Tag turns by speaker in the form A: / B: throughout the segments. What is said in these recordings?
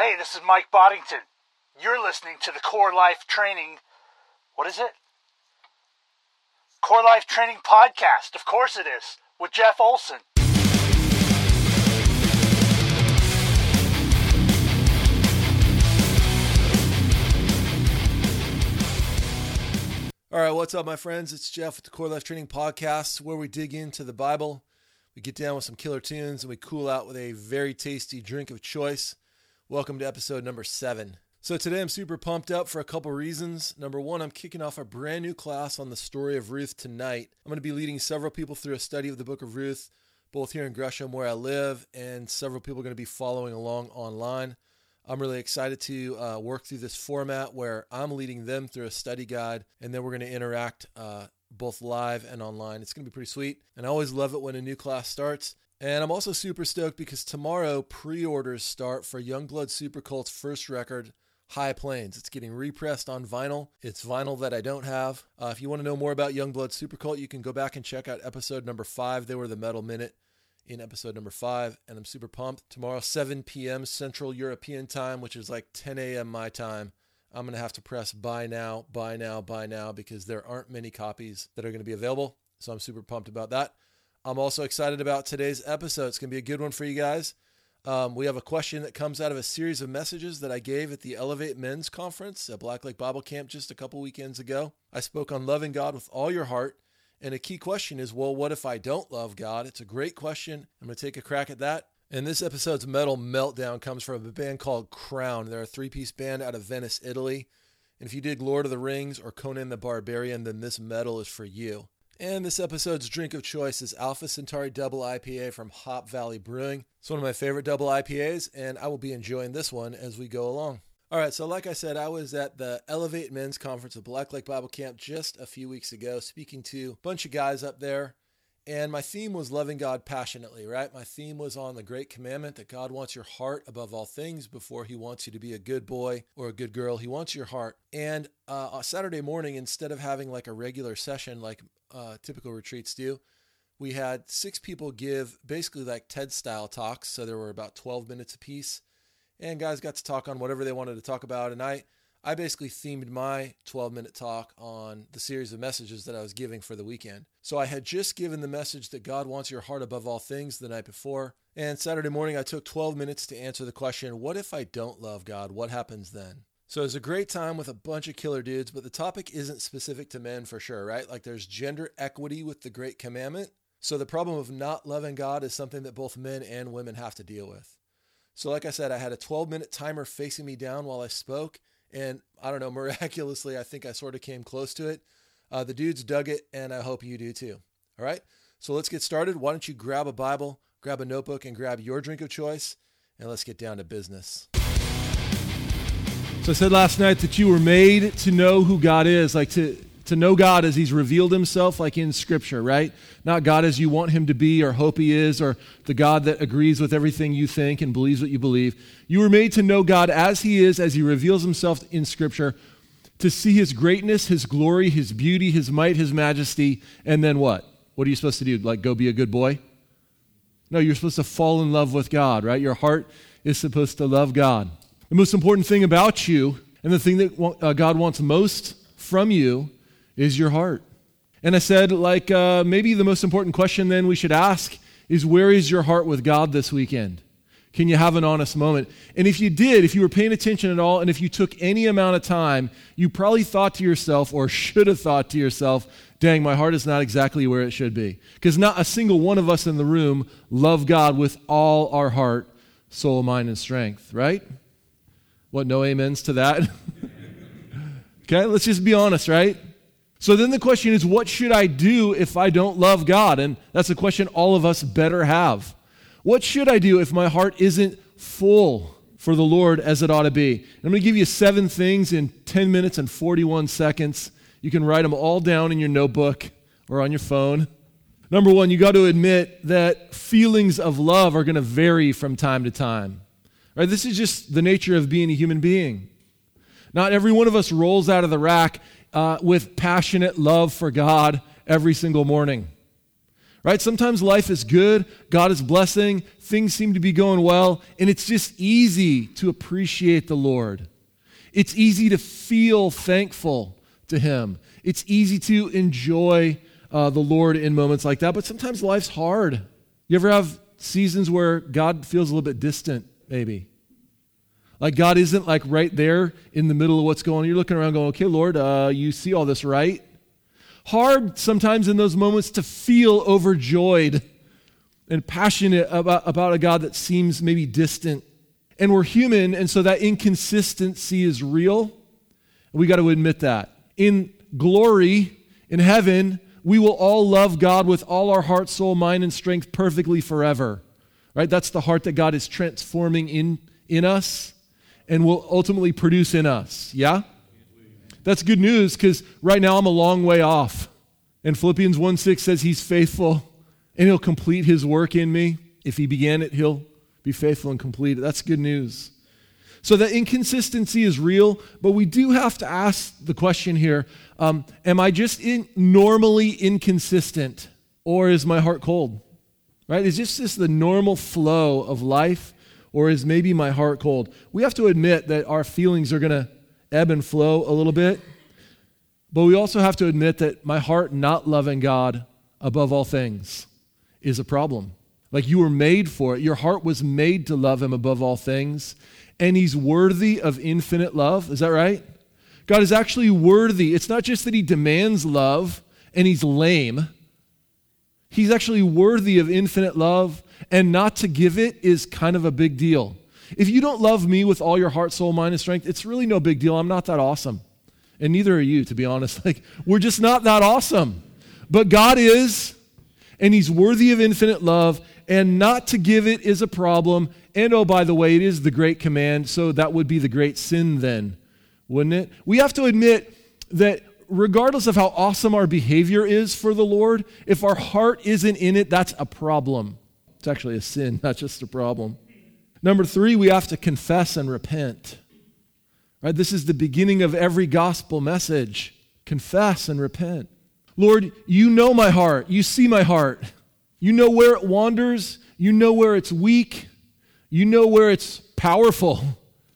A: Hey, this is Mike Boddington. You're listening to the Core Life Training. What is it? Core Life Training Podcast. Of course it is, with Jeff Olson.
B: All right, what's up, my friends? It's Jeff with the Core Life Training Podcast, where we dig into the Bible, we get down with some killer tunes, and we cool out with a very tasty drink of choice. Welcome to episode number seven. So, today I'm super pumped up for a couple reasons. Number one, I'm kicking off a brand new class on the story of Ruth tonight. I'm going to be leading several people through a study of the book of Ruth, both here in Gresham, where I live, and several people are going to be following along online. I'm really excited to uh, work through this format where I'm leading them through a study guide, and then we're going to interact uh, both live and online. It's going to be pretty sweet. And I always love it when a new class starts. And I'm also super stoked because tomorrow pre orders start for Youngblood Supercult's first record, High Plains. It's getting repressed on vinyl. It's vinyl that I don't have. Uh, if you want to know more about Youngblood Supercult, you can go back and check out episode number five. They were the Metal Minute in episode number five, and I'm super pumped. Tomorrow, 7 p.m. Central European time, which is like 10 a.m. my time. I'm going to have to press buy now, buy now, buy now because there aren't many copies that are going to be available. So I'm super pumped about that. I'm also excited about today's episode. It's going to be a good one for you guys. Um, we have a question that comes out of a series of messages that I gave at the Elevate Men's Conference at Black Lake Bible Camp just a couple weekends ago. I spoke on loving God with all your heart. And a key question is, well, what if I don't love God? It's a great question. I'm going to take a crack at that. And this episode's metal meltdown comes from a band called Krownn. They're a three piece band out of Venice, Italy. And if you dig Lord of the Rings or Conan the Barbarian, then this metal is for you. And this episode's drink of choice is Alpha Centauri Double IPA from Hop Valley Brewing. It's one of my favorite double IPAs, and I will be enjoying this one as we go along. All right, so like I said, I was at the Elevate Men's Conference at Black Lake Bible Camp just a few weeks ago, speaking to a bunch of guys up there. And my theme was loving God passionately, right? My theme was on the great commandment that God wants your heart above all things before he wants you to be a good boy or a good girl. He wants your heart. And uh, Saturday morning, instead of having like a regular session like uh, typical retreats do, we had six people give basically like TED style talks. So there were about 12 minutes apiece. And guys got to talk on whatever they wanted to talk about. And I, I basically themed my 12 minute talk on the series of messages that I was giving for the weekend. So I had just given the message that God wants your heart above all things the night before. And Saturday morning, I took 12 minutes to answer the question what if I don't love God? What happens then? So it was a great time with a bunch of killer dudes, but the topic isn't specific to men for sure, right? Like there's gender equity with the great commandment. So the problem of not loving God is something that both men and women have to deal with. So, like I said, I had a 12 minute timer facing me down while I spoke. And I don't know, miraculously, I think I sort of came close to it. Uh, the dudes dug it, and I hope you do too. All right. So let's get started. Why don't you grab a Bible, grab a notebook, and grab your drink of choice, and let's get down to business. So I said last night that you were made to know who God is, like to, to know God as He's revealed Himself, like in Scripture, right? Not God as you want Him to be or hope He is, or the God that agrees with everything you think and believes what you believe. You were made to know God as He is, as He reveals Himself in Scripture, to see His greatness, His glory, His beauty, His might, His majesty, and then what? What are you supposed to do? Like go be a good boy? No, you're supposed to fall in love with God, right? Your heart is supposed to love God. The most important thing about you, and the thing that uh, God wants most from you, is your heart. And I said, like, uh, maybe the most important question then we should ask is where is your heart with God this weekend? Can you have an honest moment? And if you did, if you were paying attention at all, and if you took any amount of time, you probably thought to yourself, or should have thought to yourself, dang, my heart is not exactly where it should be. Because not a single one of us in the room love God with all our heart, soul, mind, and strength, right? What, no amens to that? okay, let's just be honest, right? So then the question is, what should I do if I don't love God? And that's a question all of us better have. What should I do if my heart isn't full for the Lord as it ought to be? I'm going to give you seven things in 10 minutes and 41 seconds. You can write them all down in your notebook or on your phone. Number one, you got to admit that feelings of love are going to vary from time to time. Right? This is just the nature of being a human being. Not every one of us rolls out of the rack uh, with passionate love for God every single morning. Right? Sometimes life is good, God is blessing, things seem to be going well, and it's just easy to appreciate the Lord. It's easy to feel thankful to Him. It's easy to enjoy uh, the Lord in moments like that, but sometimes life's hard. You ever have seasons where God feels a little bit distant, maybe? Like God isn't like right there in the middle of what's going on. You're looking around going, okay, Lord, uh, you see all this, right? hard sometimes in those moments to feel overjoyed and passionate about, about a God that seems maybe distant. And we're human, and so that inconsistency is real. We got to admit that. In glory, in heaven, we will all love God with all our heart, soul, mind, and strength perfectly forever. Right? That's the heart that God is transforming in, in us and will ultimately produce in us. Yeah? That's good news because right now I'm a long way off. And Philippians 1 6 says he's faithful and he'll complete his work in me. If he began it, he'll be faithful and complete it. That's good news. So the inconsistency is real, but we do have to ask the question here um, Am I just in, normally inconsistent or is my heart cold? Right? Is this just the normal flow of life or is maybe my heart cold? We have to admit that our feelings are going to ebb and flow a little bit. But we also have to admit that my heart not loving God above all things is a problem. Like you were made for it. Your heart was made to love Him above all things. And He's worthy of infinite love. Is that right? God is actually worthy. It's not just that He demands love and He's lame, He's actually worthy of infinite love. And not to give it is kind of a big deal. If you don't love me with all your heart, soul, mind, and strength, it's really no big deal. I'm not that awesome. And neither are you, to be honest. Like, we're just not that awesome. But God is, and He's worthy of infinite love, and not to give it is a problem. And oh, by the way, it is the great command, so that would be the great sin then, wouldn't it? We have to admit that regardless of how awesome our behavior is for the Lord, if our heart isn't in it, that's a problem. It's actually a sin, not just a problem. Number three, we have to confess and repent. Right? This is the beginning of every gospel message. Confess and repent. Lord, you know my heart. You see my heart. You know where it wanders. You know where it's weak. You know where it's powerful.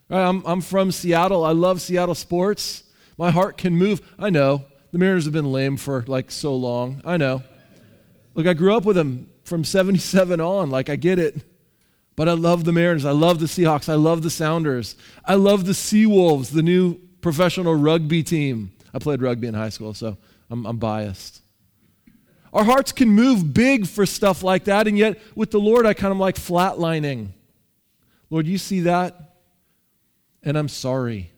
B: Right? I'm, I'm from Seattle. I love Seattle sports. My heart can move. I know. The Mariners have been lame for like so long. I know. Look, I grew up with them from 77 on. Like, I get it. But I love the Mariners. I love the Seahawks. I love the Sounders. I love the Seawolves, the new professional rugby team. I played rugby in high school, so I'm, I'm biased. Our hearts can move big for stuff like that, and yet with the Lord, I kind of like flatlining. Lord, you see that? And I'm sorry.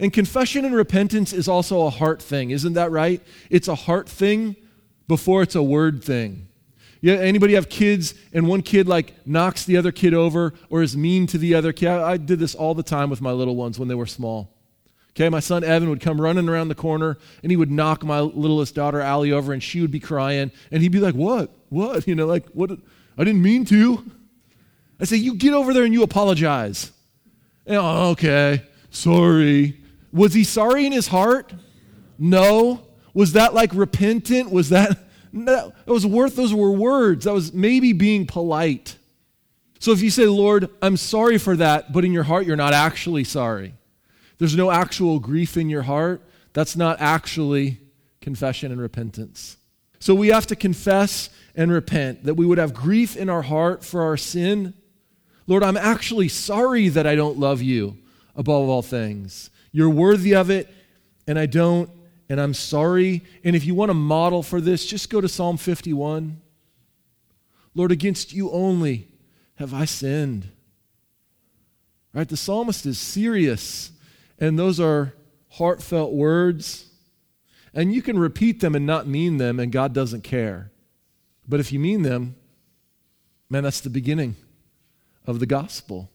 B: And confession and repentance is also a heart thing, isn't that right? It's a heart thing before it's a word thing. Yeah, anybody have kids and one kid like knocks the other kid over or is mean to the other kid? I did this all the time with my little ones when they were small. Okay, my son Evan would come running around the corner and he would knock my littlest daughter Allie over and she would be crying and he'd be like, "What? What? You know, like what? I didn't mean to." I say, "You get over there and you apologize." And, oh, okay, sorry. Was he sorry in his heart? No. Was that like repentant? Was that no, it was worth, those were words. That was maybe being polite. So if you say, Lord, I'm sorry for that, but in your heart you're not actually sorry, there's no actual grief in your heart, that's not actually confession and repentance. So we have to confess and repent that we would have grief in our heart for our sin. Lord, I'm actually sorry that I don't love you above all things. You're worthy of it, and I don't and I'm sorry. And if you want a model for this, just go to Psalm 51. Lord, against you only have I sinned. Right? The psalmist is serious, and those are heartfelt words. And you can repeat them and not mean them, and God doesn't care. But if you mean them, man, that's the beginning of the gospel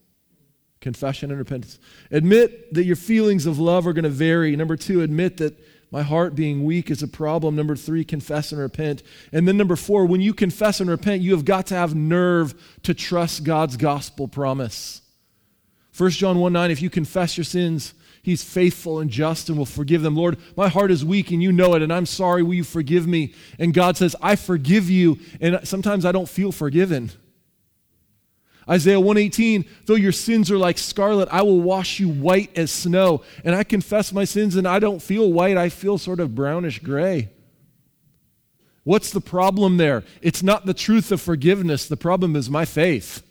B: confession and repentance. Admit that your feelings of love are going to vary. Number two, admit that my heart being weak is a problem. Number three, confess and repent. And then number four, when you confess and repent, you have got to have nerve to trust God's gospel promise. 1 John 1 9, if you confess your sins, He's faithful and just and will forgive them. Lord, my heart is weak and you know it, and I'm sorry. Will you forgive me? And God says, I forgive you. And sometimes I don't feel forgiven. Isaiah 118, though your sins are like scarlet, I will wash you white as snow. And I confess my sins and I don't feel white, I feel sort of brownish gray. What's the problem there? It's not the truth of forgiveness, the problem is my faith.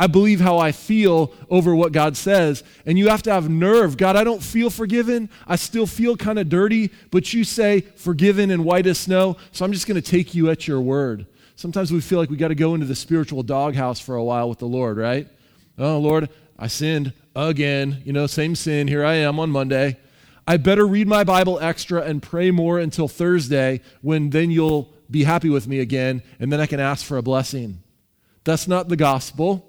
B: I believe how I feel over what God says. And you have to have nerve. God, I don't feel forgiven. I still feel kind of dirty, but you say forgiven and white as snow. So I'm just going to take you at your word. Sometimes we feel like we got to go into the spiritual doghouse for a while with the Lord, right? Oh, Lord, I sinned again. You know, same sin. Here I am on Monday. I better read my Bible extra and pray more until Thursday when then you'll be happy with me again and then I can ask for a blessing. That's not the gospel.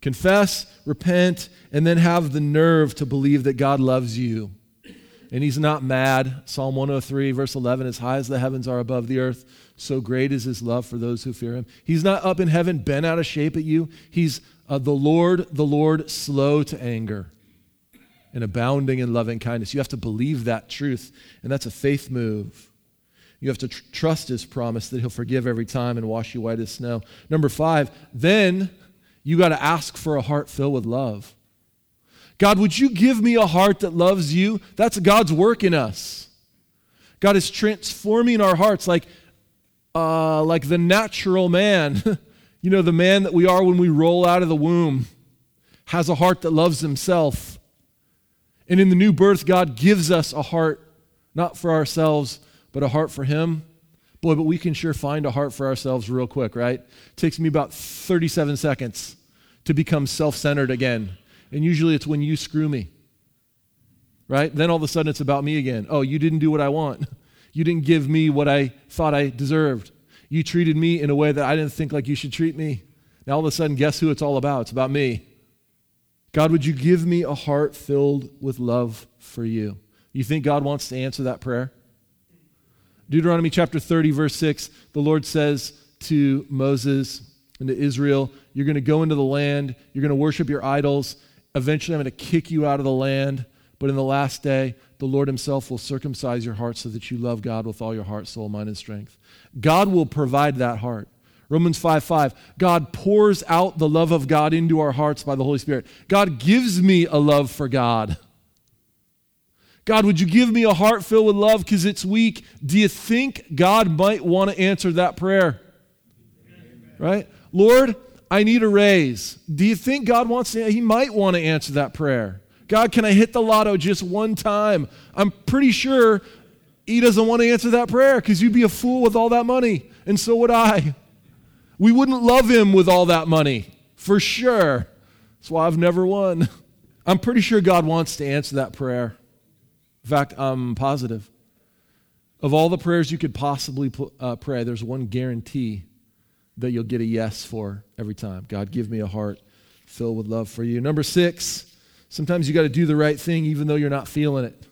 B: Confess, repent, and then have the nerve to believe that God loves you. And he's not mad. Psalm 103, verse 11 As high as the heavens are above the earth, so great is his love for those who fear him. He's not up in heaven, bent out of shape at you. He's uh, the Lord, the Lord, slow to anger and abounding in loving kindness. You have to believe that truth, and that's a faith move. You have to tr- trust his promise that he'll forgive every time and wash you white as snow. Number five, then you got to ask for a heart filled with love. God, would you give me a heart that loves you? That's God's work in us. God is transforming our hearts like, uh, like the natural man. you know, the man that we are when we roll out of the womb has a heart that loves himself. And in the new birth, God gives us a heart, not for ourselves, but a heart for Him. Boy, but we can sure find a heart for ourselves real quick, right? It takes me about 37 seconds to become self centered again. And usually it's when you screw me, right? Then all of a sudden it's about me again. Oh, you didn't do what I want. You didn't give me what I thought I deserved. You treated me in a way that I didn't think like you should treat me. Now all of a sudden, guess who it's all about? It's about me. God, would you give me a heart filled with love for you? You think God wants to answer that prayer? Deuteronomy chapter 30, verse 6, the Lord says to Moses and to Israel, You're going to go into the land, you're going to worship your idols. Eventually, I'm going to kick you out of the land. But in the last day, the Lord Himself will circumcise your heart so that you love God with all your heart, soul, mind, and strength. God will provide that heart. Romans 5 5. God pours out the love of God into our hearts by the Holy Spirit. God gives me a love for God. God, would you give me a heart filled with love because it's weak? Do you think God might want to answer that prayer? Amen. Right? Lord, I need a raise. Do you think God wants to? He might want to answer that prayer. God, can I hit the lotto just one time? I'm pretty sure He doesn't want to answer that prayer because you'd be a fool with all that money, and so would I. We wouldn't love Him with all that money, for sure. That's why I've never won. I'm pretty sure God wants to answer that prayer. In fact, I'm positive. Of all the prayers you could possibly uh, pray, there's one guarantee that you'll get a yes for every time. God, give me a heart filled with love for you. Number six, sometimes you got to do the right thing even though you're not feeling it.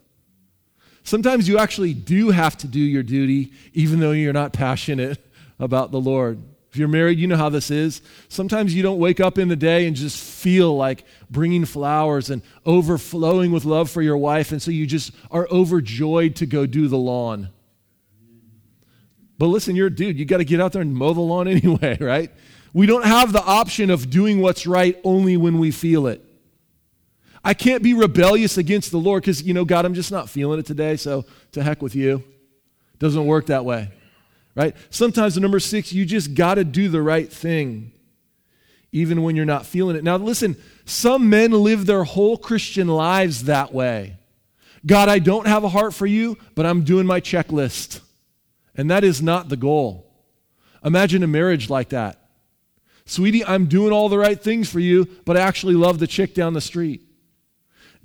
B: Sometimes you actually do have to do your duty even though you're not passionate about the Lord. If you're married, you know how this is. Sometimes you don't wake up in the day and just feel like bringing flowers and overflowing with love for your wife, and so you just are overjoyed to go do the lawn. But listen, you're a dude. You got to get out there and mow the lawn anyway, right? We don't have the option of doing what's right only when we feel it. I can't be rebellious against the Lord because, you know, God, I'm just not feeling it today, so to heck with you. Doesn't work that way right? Sometimes number six, you just got to do the right thing, even when you're not feeling it. Now, listen, some men live their whole Christian lives that way. God, I don't have a heart for you, but I'm doing my checklist. And that is not the goal. Imagine a marriage like that. Sweetie, I'm doing all the right things for you, but I actually love the chick down the street.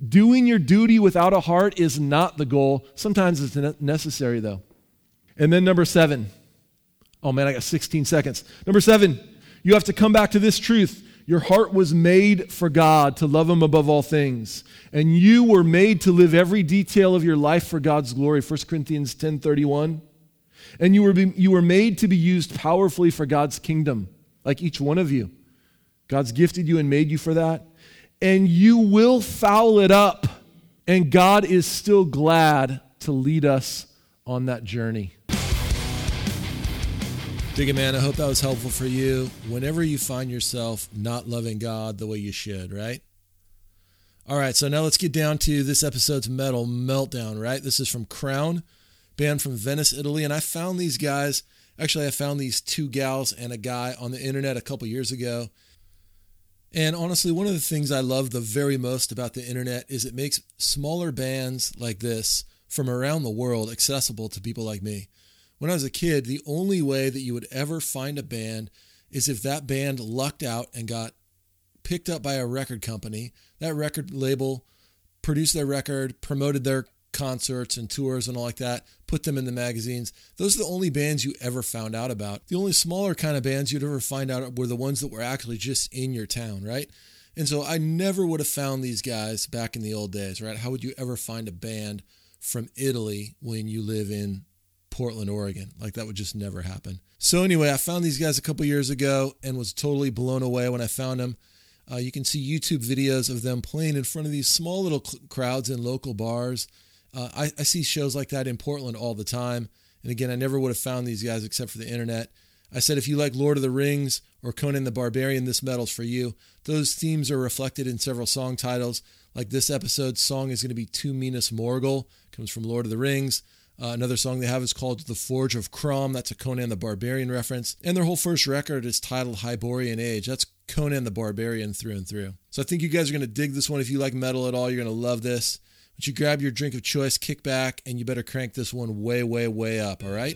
B: Doing your duty without a heart is not the goal. Sometimes it's necessary, though. And then number seven, Oh man, I got 16 seconds. Number seven, you have to come back to this truth. Your heart was made for God, to love Him above all things. And you were made to live every detail of your life for God's glory. 1 Corinthians 10 31. And you were, be, you were made to be used powerfully for God's kingdom, like each one of you. God's gifted you and made you for that. And you will foul it up And God is still glad to lead us on that journey. Dig it, man. I hope that was helpful for you. Whenever you find yourself not loving God the way you should, right? All right, so now let's get down to this episode's metal meltdown, right? This is from Krownn, band from Venice, Italy. And I found these guys, actually, I found these two gals and a guy on the internet a couple years ago. And honestly, one of the things I love the very most about the internet is it makes smaller bands like this from around the world accessible to people like me. When I was a kid, the only way that you would ever find a band is if that band lucked out and got picked up by a record company. That record label produced their record, promoted their concerts and tours and all like that, put them in the magazines. Those are the only bands you ever found out about. The only smaller kind of bands you'd ever find out were the ones that were actually just in your town, right? And so I never would have found these guys back in the old days, right? How would you ever find a band from Italy when you live in Portland, Oregon? Like that would just never happen. So anyway, I found these guys a couple years ago and was totally blown away when I found them. Uh, you can see YouTube videos of them playing in front of these small little crowds in local bars. Uh, I, I see shows like that in Portland all the time. And again, I never would have found these guys except for the internet. I said if you like Lord of the Rings or Conan the Barbarian, this metal's for you. Those themes are reflected in several song titles. Like this episode's song is going to be Tu Minas Morgul, comes from Lord of the Rings. Uh, another song they have is called The Forge of Crom. That's a Conan the Barbarian reference. And their whole first record is titled Hyborian Age. That's Conan the Barbarian through and through. So I think you guys are going to dig this one. If you like metal at all, you're going to love this. But you grab your drink of choice, kick back, and you better crank this one way, way, way up, all right?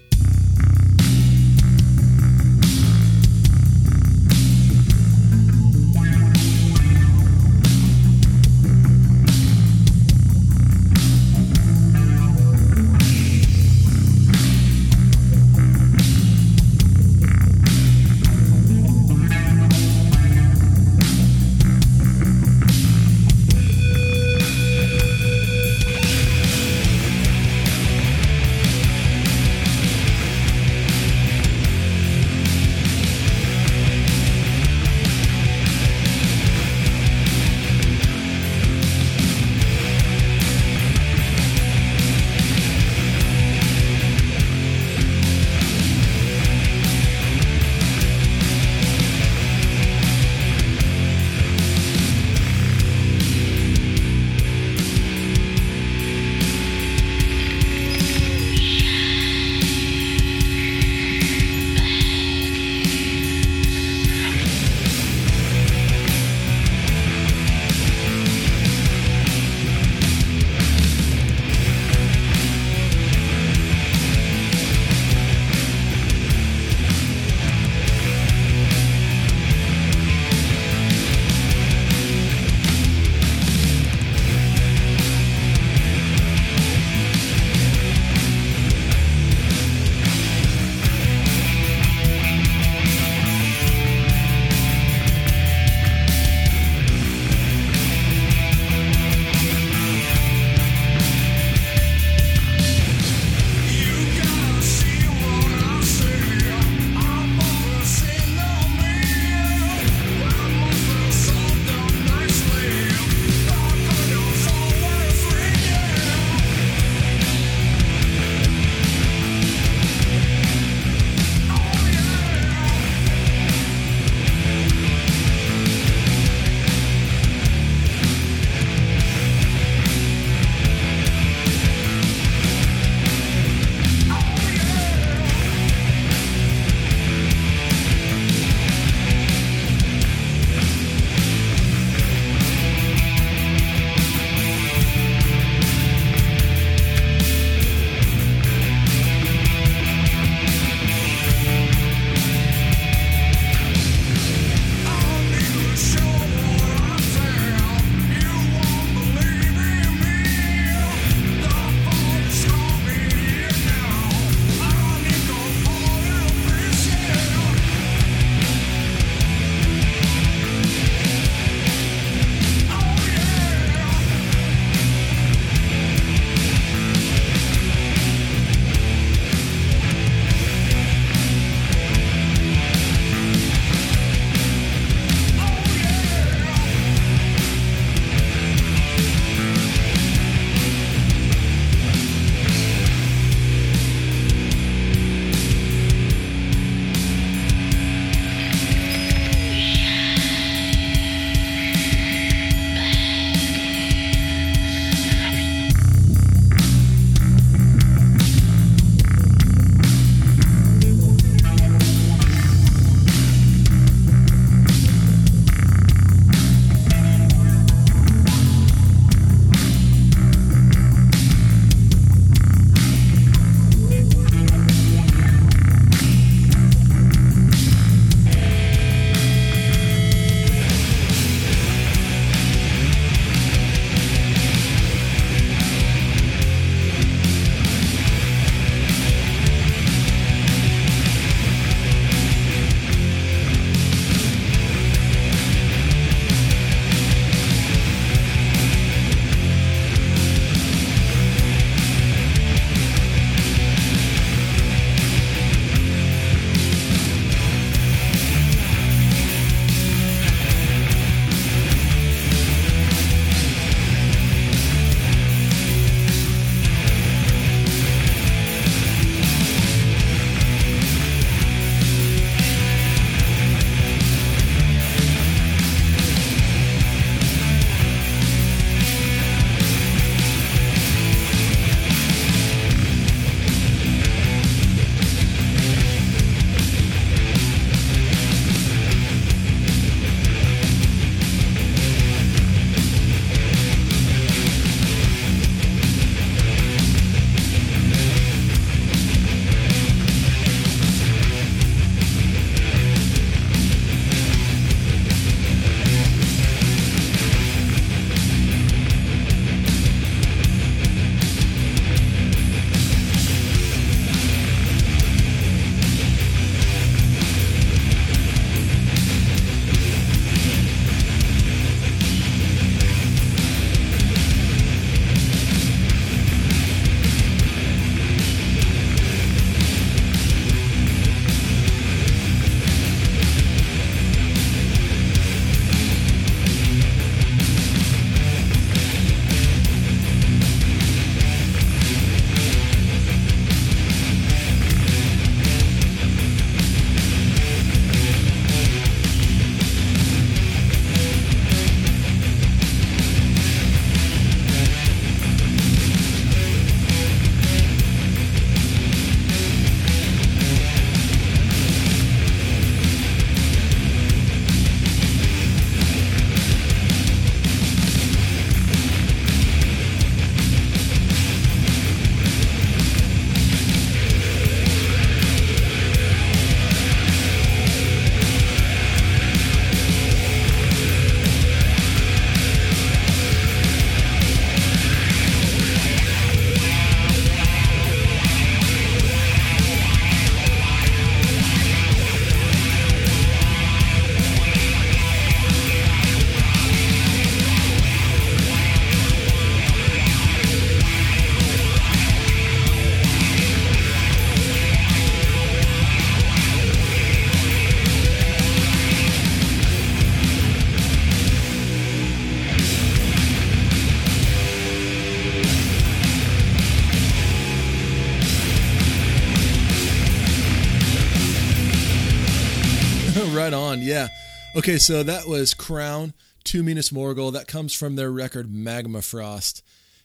B: Right on. Yeah. Okay, so that was Krownn, Tu Minas Morgul. That comes from their record Magma Frost.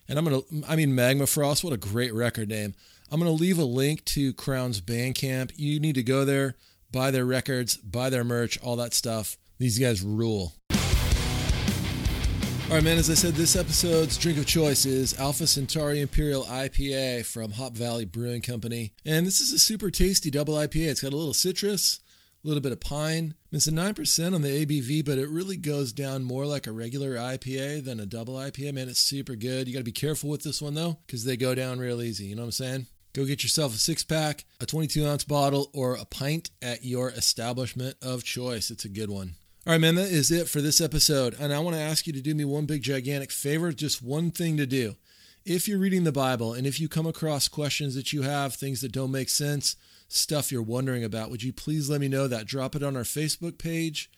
B: And I'm going to, I mean, Magma Frost, what a great record name. I'm going to leave a link to Krownn's Bandcamp. You need to go there, buy their records, buy their merch, all that stuff. These guys rule. All right, man, as I said, this episode's drink of choice is Alpha Centauri Imperial IPA from Hop Valley Brewing Company. And this is a super tasty double IPA. It's got a little citrus, a little bit of pine. It's a 9% on the ABV, but it really goes down more like a regular IPA than a double IPA. Man, it's super good. You got to be careful with this one, though, because they go down real easy. You know what I'm saying? Go get yourself a six pack, a 22 ounce bottle, or a pint at your establishment of choice. It's a good one. All right, man, that is it for this episode. And I want to ask you to do me one big, gigantic favor just one thing to do. If you're reading the Bible and if you come across questions that you have, things that don't make sense, stuff you're wondering about, would you please let me know that? Drop it on our Facebook page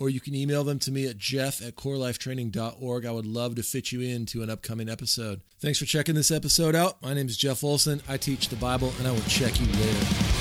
B: or you can email them to me at jeff at corelifetraining.org. I would love to fit you into an upcoming episode. Thanks for checking this episode out. My name is Jeff Olson. I teach the Bible, and I will check you later.